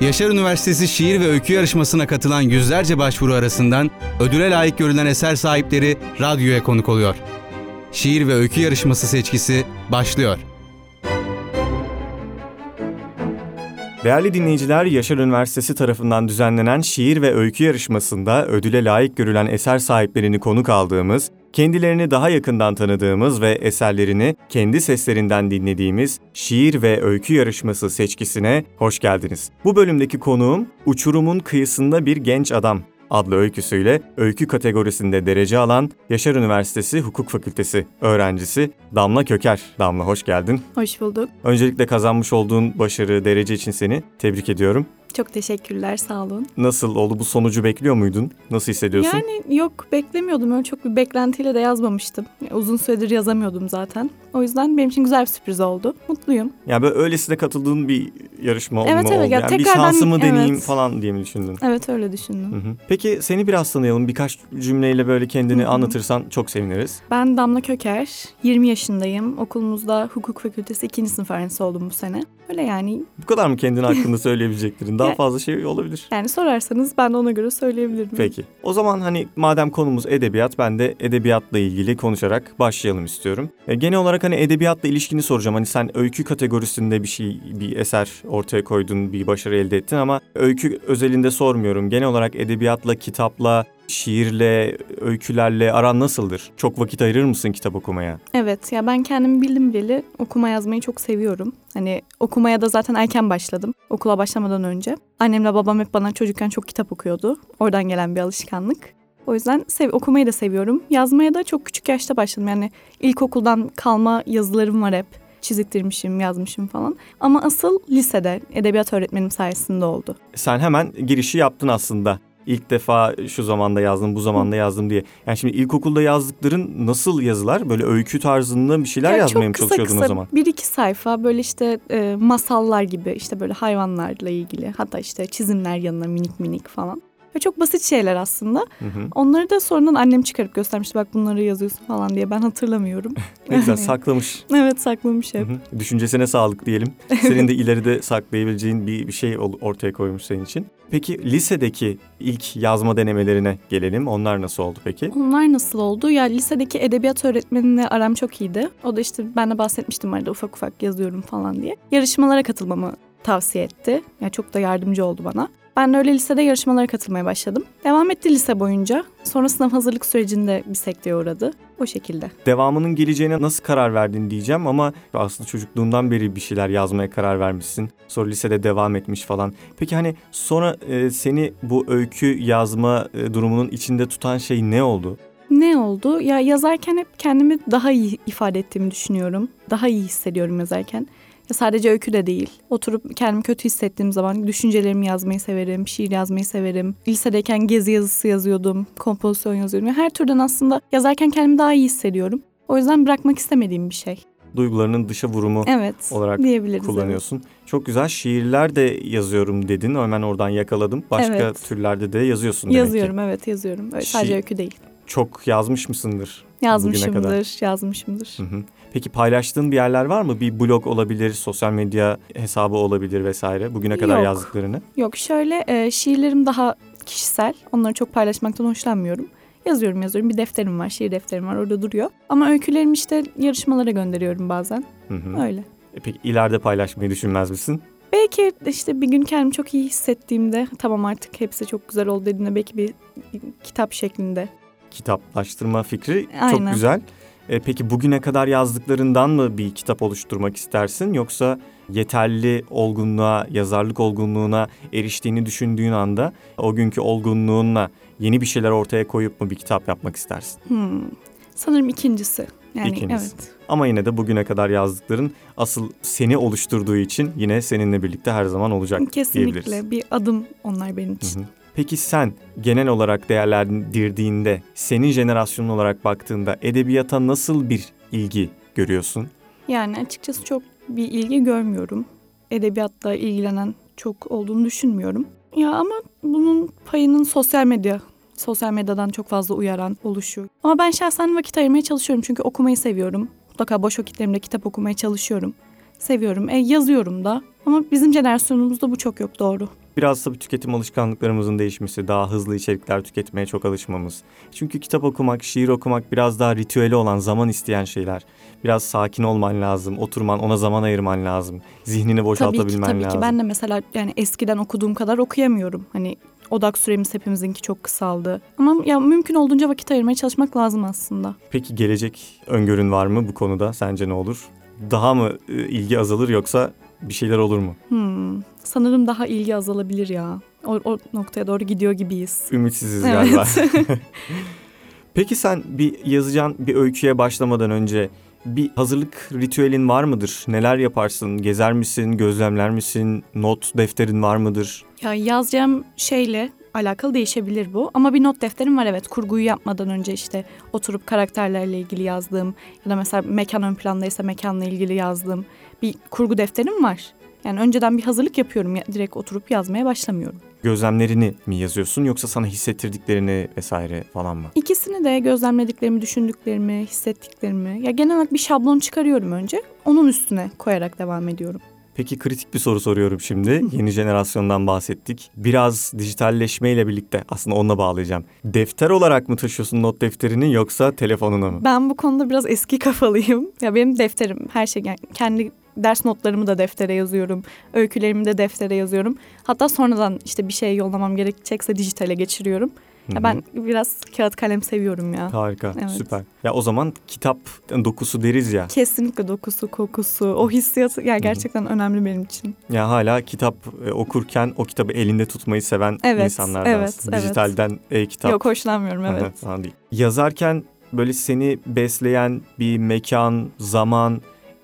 Yaşar Üniversitesi Şiir ve Öykü Yarışması'na katılan yüzlerce başvuru arasından ödüle layık görülen eser sahipleri radyoya konuk oluyor. Şiir ve Öykü Yarışması seçkisi başlıyor. Değerli dinleyiciler, Yaşar Üniversitesi tarafından düzenlenen şiir ve öykü yarışmasında ödüle layık görülen eser sahiplerini konuk aldığımız, kendilerini daha yakından tanıdığımız ve eserlerini kendi seslerinden dinlediğimiz şiir ve öykü yarışması seçkisine hoş geldiniz. Bu bölümdeki konuğum Uçurumun Kıyısında Bir Genç Adam adlı öyküsüyle öykü kategorisinde derece alan Yaşar Üniversitesi Hukuk Fakültesi öğrencisi Damla Köker. Damla hoş geldin. Hoş bulduk. Öncelikle kazanmış olduğun başarı, derece için seni tebrik ediyorum. Çok teşekkürler, sağ olun. Nasıl oldu? Bu sonucu bekliyor muydun? Nasıl hissediyorsun? Yani yok beklemiyordum. Öyle çok bir beklentiyle de yazmamıştım. Uzun süredir yazamıyordum zaten. O yüzden benim için güzel bir sürpriz oldu. Mutluyum. Yani böyle öylesine katıldığın bir yarışma Evet, evet. oldu? Ya Yani bir tekrardan- şansımı deneyeyim evet. falan diye mi düşündün? Evet öyle düşündüm. Hı hı. Peki seni biraz tanıyalım. Birkaç cümleyle böyle kendini Hı hı. anlatırsan çok seviniriz. Ben Damla Köker, 20 yaşındayım. Okulumuzda hukuk fakültesi 2. sınıf öğrencisi oldum bu sene. Öyle yani. Bu kadar mı kendin hakkında söyleyebileceklerin? Daha Ya- fazla şey olabilir. Yani sorarsanız ben de ona göre söyleyebilirim. Peki. O zaman hani madem konumuz edebiyat ben de edebiyatla ilgili konuşarak başlayalım istiyorum. E, genel olarak hani edebiyatla ilişkini soracağım. Hani sen öykü kategorisinde bir şey, bir eser ortaya koydun, bir başarı elde ettin ama öykü özelinde sormuyorum. Genel olarak edebiyatla, kitapla, şiirle, öykülerle aran nasıldır? Çok vakit ayırır mısın kitap okumaya? Evet ya ben kendimi bildim bileli okuma yazmayı çok seviyorum. Hani okumaya da zaten erken başladım okula başlamadan önce. Annemle babam hep bana çocukken çok kitap okuyordu. Oradan gelen bir alışkanlık. O yüzden sev okumayı da seviyorum. Yazmaya da çok küçük yaşta başladım. Yani ilkokuldan kalma yazılarım var hep. Çiziktirmişim, yazmışım falan. Ama asıl lisede edebiyat öğretmenim sayesinde oldu. Sen hemen girişi yaptın aslında. İlk defa şu zamanda yazdım, bu zamanda yazdım diye. Yani şimdi ilkokulda yazdıkların nasıl yazılar? Böyle öykü tarzında bir şeyler Ya yazmaya mı çalışıyordun kısa o zaman? bir iki sayfa böyle işte e, masallar gibi işte böyle hayvanlarla ilgili hatta işte çizimler yanına minik minik falan. Ve çok basit şeyler aslında. Hı hı. Onları da sonradan annem çıkarıp göstermişti bak bunları yazıyorsun falan diye ben hatırlamıyorum. Ne güzel Yani. saklamış. evet saklamış Hı hep. hı. Düşüncesine sağlık diyelim. Senin de ileride saklayabileceğin bir, bir şey ortaya koymuş senin için. Peki lisedeki ilk yazma denemelerine gelelim. Onlar nasıl oldu peki? Onlar nasıl oldu? Ya lisedeki edebiyat öğretmenimle aram çok iyiydi. O da işte ben de bahsetmiştim arada ufak ufak yazıyorum falan diye. Yarışmalara katılmamı tavsiye etti. Ya çok da yardımcı oldu bana. Ben de öyle lisede yarışmalara katılmaya başladım. Devam etti lise boyunca. Sonra sınav hazırlık sürecinde bir sekteye uğradı. O şekilde. Devamının geleceğine nasıl karar verdin diyeceğim ama aslında çocukluğundan beri bir şeyler yazmaya karar vermişsin. Sonra lisede devam etmiş falan. Peki hani sonra e, seni bu öykü yazma e, durumunun içinde tutan şey ne oldu? Ne oldu? Ya yazarken hep kendimi daha iyi ifade ettiğimi düşünüyorum. Daha iyi hissediyorum yazarken. Sadece öykü de değil. Oturup kendimi kötü hissettiğim zaman düşüncelerimi yazmayı severim, şiir yazmayı severim. Lisedeyken gezi yazısı yazıyordum, kompozisyon yazıyorum. Ya her türden aslında yazarken kendimi daha iyi hissediyorum. O yüzden bırakmak istemediğim bir şey. Duygularının dışa vurumu Evet, olarak kullanıyorsun. Çok güzel şiirler de yazıyorum dedin. Hemen oradan yakaladım. Başka Evet. türlerde de yazıyorsun evet. demek ki. Yazıyorum, evet yazıyorum. Öyle sadece Şiir- öykü değil. Çok yazmış mısındır? kadar. Yazmışımdır, yazmışımdır. Hı hı. Peki paylaştığın bir yerler var mı? Bir blog olabilir, sosyal medya hesabı olabilir vesaire. Bugüne kadar Yok. yazdıklarını. Yok şöyle e, şiirlerim daha kişisel. Onları çok paylaşmaktan hoşlanmıyorum. Yazıyorum yazıyorum. Bir defterim var, şiir defterim var orada duruyor. Ama öykülerimi işte yarışmalara gönderiyorum bazen. Hı hı. Öyle. E Peki ileride paylaşmayı düşünmez misin? Belki işte bir gün kendimi çok iyi hissettiğimde tamam artık hepsi çok güzel oldu dediğimde belki bir kitap şeklinde. Kitaplaştırma fikri çok Aynen. güzel. E, peki bugüne kadar yazdıklarından mı bir kitap oluşturmak istersin yoksa yeterli olgunluğa, yazarlık olgunluğuna eriştiğini düşündüğün anda o günkü olgunluğunla yeni bir şeyler ortaya koyup mu bir kitap yapmak istersin? Hmm. Sanırım ikincisi. Yani İkincisi. evet. Ama yine de bugüne kadar yazdıkların asıl seni oluşturduğu için yine seninle birlikte her zaman olacak diyebiliriz. Kesinlikle bir adım onlar benim için. Hı hı. Peki sen genel olarak değerlendirdiğinde, senin jenerasyonun olarak baktığında edebiyata nasıl bir ilgi görüyorsun? Yani açıkçası çok bir ilgi görmüyorum. Edebiyatla ilgilenen çok olduğunu düşünmüyorum. Ya ama bunun payının sosyal medya, sosyal medyadan çok fazla uyaran oluşuyor. Ama ben şahsen vakit ayırmaya çalışıyorum çünkü okumayı seviyorum. Mutlaka boş vakitlerimde kitap okumaya çalışıyorum. Seviyorum. E yazıyorum da. Ama bizim jenerasyonumuzda bu çok yok doğru. Biraz tabii tüketim alışkanlıklarımızın değişmesi, daha hızlı içerikler tüketmeye çok alışmamız. Çünkü kitap okumak, şiir okumak biraz daha ritüeli olan, zaman isteyen şeyler. Biraz sakin olman lazım, oturman, ona zaman ayırman lazım. Zihnini boşaltabilmen tabii ki, tabii lazım. ki. Ben de mesela yani eskiden okuduğum kadar okuyamıyorum. Hani odak süremiz hepimizinki çok kısaldı. Ama ya mümkün olduğunca vakit ayırmaya çalışmak lazım aslında. Peki gelecek öngörün var mı bu konuda? Sence ne olur? Daha mı e, ilgi azalır yoksa bir şeyler olur mu? Hmm, sanırım daha ilgi azalabilir ya. O, o noktaya doğru gidiyor gibiyiz. Ümitsiziz Evet. galiba. Peki sen bir yazacağın bir öyküye başlamadan önce bir hazırlık ritüelin var mıdır? Neler yaparsın? Gezer misin? Gözlemler misin? Not defterin var mıdır? Ya yazacağım şeyle alakalı değişebilir bu. Ama bir not defterim var evet. Kurguyu yapmadan önce işte oturup karakterlerle ilgili yazdığım ya da mesela mekan ön plandaysa mekanla ilgili yazdığım bir kurgu defterim var. Yani önceden bir hazırlık yapıyorum. Ya- Direkt oturup yazmaya başlamıyorum. Gözlemlerini mi yazıyorsun yoksa sana hissettirdiklerini vesaire falan mı? İkisini de gözlemlediklerimi, düşündüklerimi, hissettiklerimi ya genel olarak bir şablon çıkarıyorum önce. Onun üstüne koyarak devam ediyorum. Peki kritik bir soru soruyorum şimdi. Yeni jenerasyondan bahsettik. Biraz dijitalleşmeyle birlikte aslında onunla bağlayacağım. Defter olarak mı taşıyorsun not defterini yoksa telefonuna mı? Ben bu konuda biraz eski kafalıyım. Ya benim defterim her şey yani kendi ders notlarımı da deftere yazıyorum. Öykülerimi de deftere yazıyorum. Hatta sonradan işte bir şey yollamam gerekecekse dijitale geçiriyorum. Ya ben biraz kağıt kalem seviyorum ya. Harika, Evet. süper. Ya o zaman kitap dokusu deriz ya. Kesinlikle dokusu, kokusu, o hissiyatı yani gerçekten önemli benim için. Ya hala kitap e, okurken o kitabı elinde tutmayı seven Evet, insanlardan. evet, evet. Dijitalden e-kitap Yok hoşlanmıyorum evet. falan değil. Yazarken böyle seni besleyen bir mekan, zaman,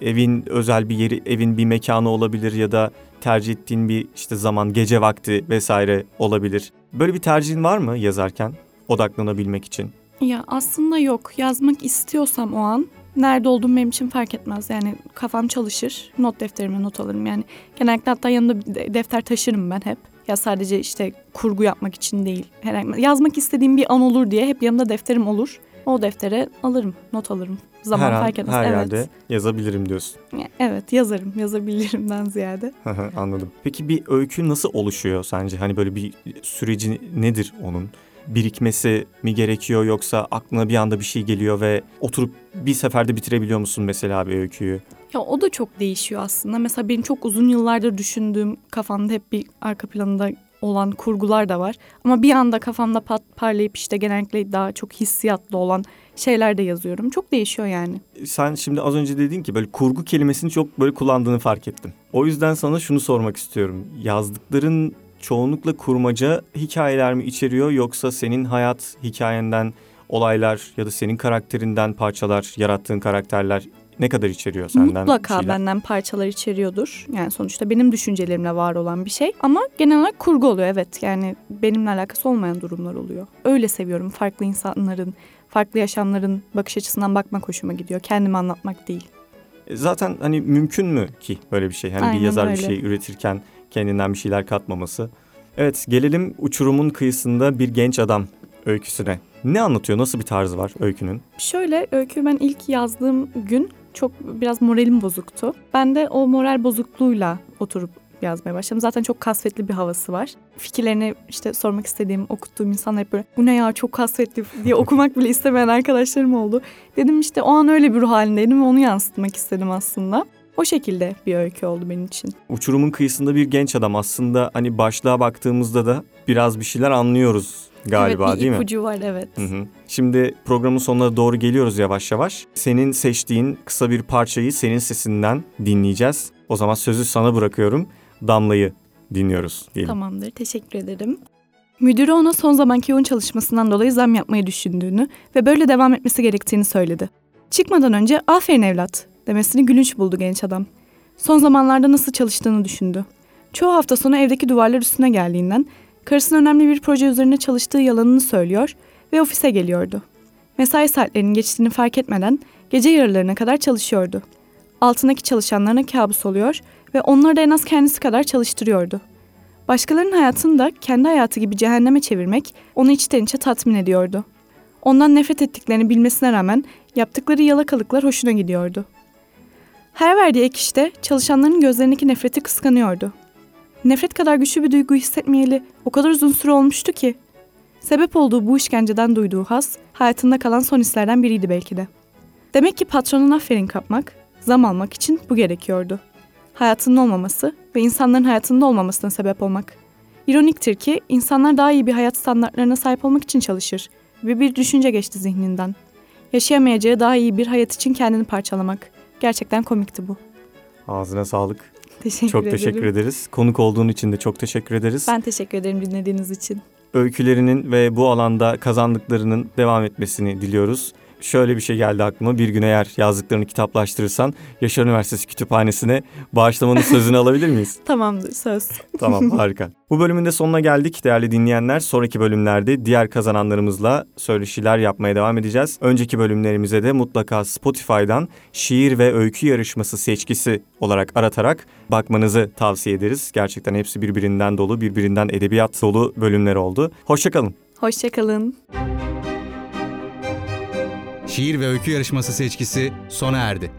evin özel bir yeri, evin bir mekanı olabilir ya da tercih ettiğin bir işte zaman, gece vakti vesaire olabilir. Böyle bir tercihin var mı yazarken odaklanabilmek için? Ya aslında yok. Yazmak istiyorsam o an nerede olduğum benim için fark etmez. Yani kafam çalışır. Not defterime not alırım. Yani genellikle hatta yanında bir de- defter taşırım ben hep. Ya sadece işte kurgu yapmak için değil. Herhangi yazmak istediğim bir an olur diye hep yanımda defterim olur. O deftere alırım, not alırım. Zaman her fark etmez. her evet. yerde yazabilirim diyorsun. Evet, yazarım. Yazabilirimden ziyade. Anladım. Peki bir öykü nasıl oluşuyor sence? Hani böyle bir süreci nedir onun? Birikmesi mi gerekiyor yoksa aklına bir anda bir şey geliyor ve oturup bir seferde bitirebiliyor musun mesela bir öyküyü? Ya o da çok değişiyor aslında. Mesela benim çok uzun yıllardır düşündüğüm kafamda hep bir arka planında olan kurgular da var. Ama bir anda kafamda pat parlayıp işte genellikle daha çok hissiyatlı olan şeyler de yazıyorum. Çok değişiyor yani. Sen şimdi az önce dedin ki böyle kurgu kelimesini çok böyle kullandığını fark ettim. O yüzden sana şunu sormak istiyorum. Yazdıkların çoğunlukla kurmaca hikayeler mi içeriyor yoksa senin hayat hikayenden olaylar ya da senin karakterinden parçalar, yarattığın karakterler ne kadar içeriyor senden? Mutlaka şeyler? benden parçalar içeriyordur. Yani sonuçta benim düşüncelerimle var olan bir şey. Ama genel olarak kurgu oluyor evet. Yani benimle alakası olmayan durumlar oluyor. Öyle seviyorum farklı insanların, farklı yaşamların bakış açısından bakmak hoşuma gidiyor. Kendimi anlatmak değil. E, Zaten hani mümkün mü ki böyle bir şey? Hani Aynen bir yazar bir öyle. şey üretirken kendinden bir şeyler katmaması. Evet gelelim uçurumun kıyısında bir genç adam öyküsüne. Ne anlatıyor? Nasıl bir tarzı var öykünün? Şöyle öyküyü ben ilk yazdığım gün çok biraz moralim bozuktu. Ben de o moral bozukluğuyla oturup yazmaya başladım. Zaten çok kasvetli bir havası var. Fikirlerini işte sormak istediğim, okuttuğum insanlar hep böyle bu ne ya çok kasvetli diye okumak bile istemeyen arkadaşlarım oldu. Dedim işte o an öyle bir ruh halindeydim ve onu yansıtmak istedim aslında. O şekilde bir öykü oldu benim için. Uçurumun kıyısında bir genç adam aslında hani başlığa baktığımızda da biraz bir şeyler anlıyoruz galiba evet, bir değil mi? ipucu var evet. Hı hı. Şimdi programın sonuna doğru geliyoruz yavaş yavaş. Senin seçtiğin kısa bir parçayı senin sesinden dinleyeceğiz. O zaman sözü sana bırakıyorum. Damla'yı dinliyoruz diyelim. Tamamdır, teşekkür ederim. Müdürü ona son zamanki yoğun çalışmasından dolayı zam yapmayı düşündüğünü ve böyle devam etmesi gerektiğini söyledi. Çıkmadan önce aferin evlat demesini gülünç buldu genç adam. Son zamanlarda nasıl çalıştığını düşündü. Çoğu hafta sonu evdeki duvarlar üstüne geldiğinden karısının önemli bir proje üzerine çalıştığı yalanını söylüyor ve ofise geliyordu. Mesai saatlerinin geçtiğini fark etmeden gece yarılarına kadar çalışıyordu. Altındaki çalışanlarına kabus oluyor ve onları da en az kendisi kadar çalıştırıyordu. Başkalarının hayatını da kendi hayatı gibi cehenneme çevirmek onu içten içe tatmin ediyordu. Ondan nefret ettiklerini bilmesine rağmen yaptıkları yalakalıklar hoşuna gidiyordu. Her verdiği ek işte çalışanların gözlerindeki nefreti kıskanıyordu. Nefret kadar güçlü bir duygu hissetmeyeli o kadar uzun süre olmuştu ki. Sebep olduğu bu işkenceden duyduğu has, hayatında kalan son hislerden biriydi belki de. Demek ki patronun aferin kapmak, zam almak için bu gerekiyordu. Hayatının olmaması ve insanların hayatında olmamasına sebep olmak. İroniktir ki insanlar daha iyi bir hayat standartlarına sahip olmak için çalışır ve bir düşünce geçti zihninden. Yaşayamayacağı daha iyi bir hayat için kendini parçalamak. Gerçekten komikti bu. Ağzına sağlık. Teşekkür çok ederim. teşekkür ederiz. Konuk olduğun için de çok teşekkür ederiz. Ben teşekkür ederim dinlediğiniz için. Öykülerinin ve bu alanda kazandıklarının devam etmesini diliyoruz. Şöyle bir şey geldi aklıma. Bir gün eğer yazdıklarını kitaplaştırırsan Yaşar Üniversitesi Kütüphanesi'ne bağışlamanın sözünü alabilir miyiz? Tamamdır söz. Tamam harika. Bu bölümün de sonuna geldik değerli dinleyenler. Sonraki bölümlerde diğer kazananlarımızla söyleşiler yapmaya devam edeceğiz. Önceki bölümlerimize de mutlaka Spotify'dan şiir ve öykü yarışması seçkisi olarak aratarak bakmanızı tavsiye ederiz. Gerçekten hepsi birbirinden dolu, birbirinden edebiyat dolu bölümler oldu. Hoşçakalın. Hoşçakalın. Şiir ve öykü yarışması seçkisi sona erdi.